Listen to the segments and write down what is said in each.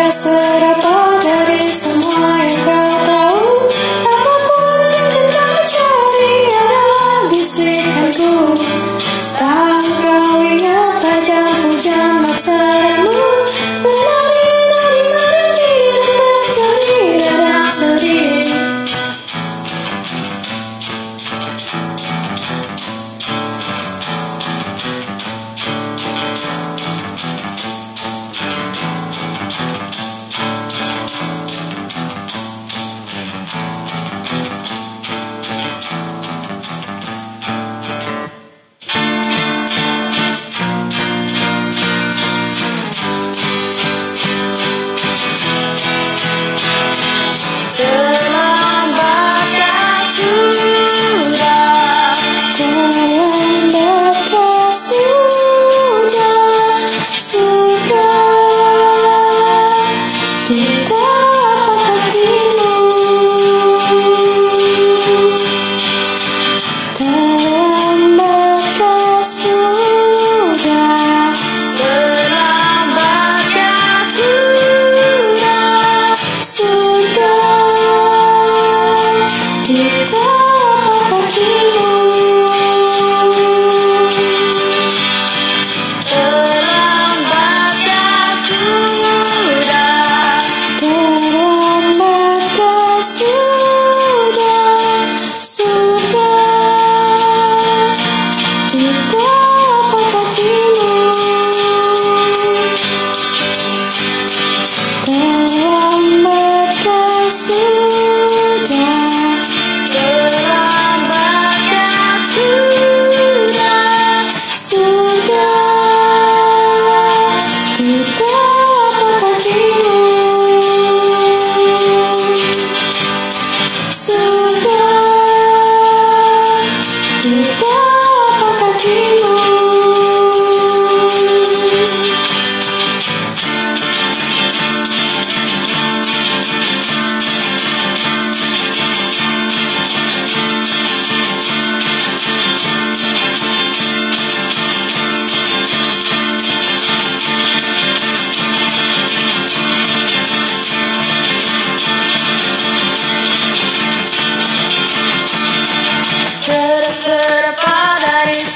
ada serata dari semua yang kau tahu. Apa pun yang kita cari adalah bisikanku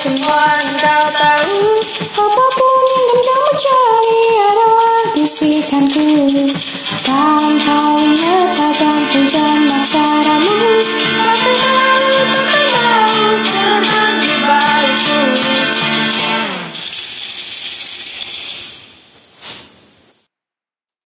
semua engkau tahu Apa pun yang kamu cari adalah bisikanku Tanpa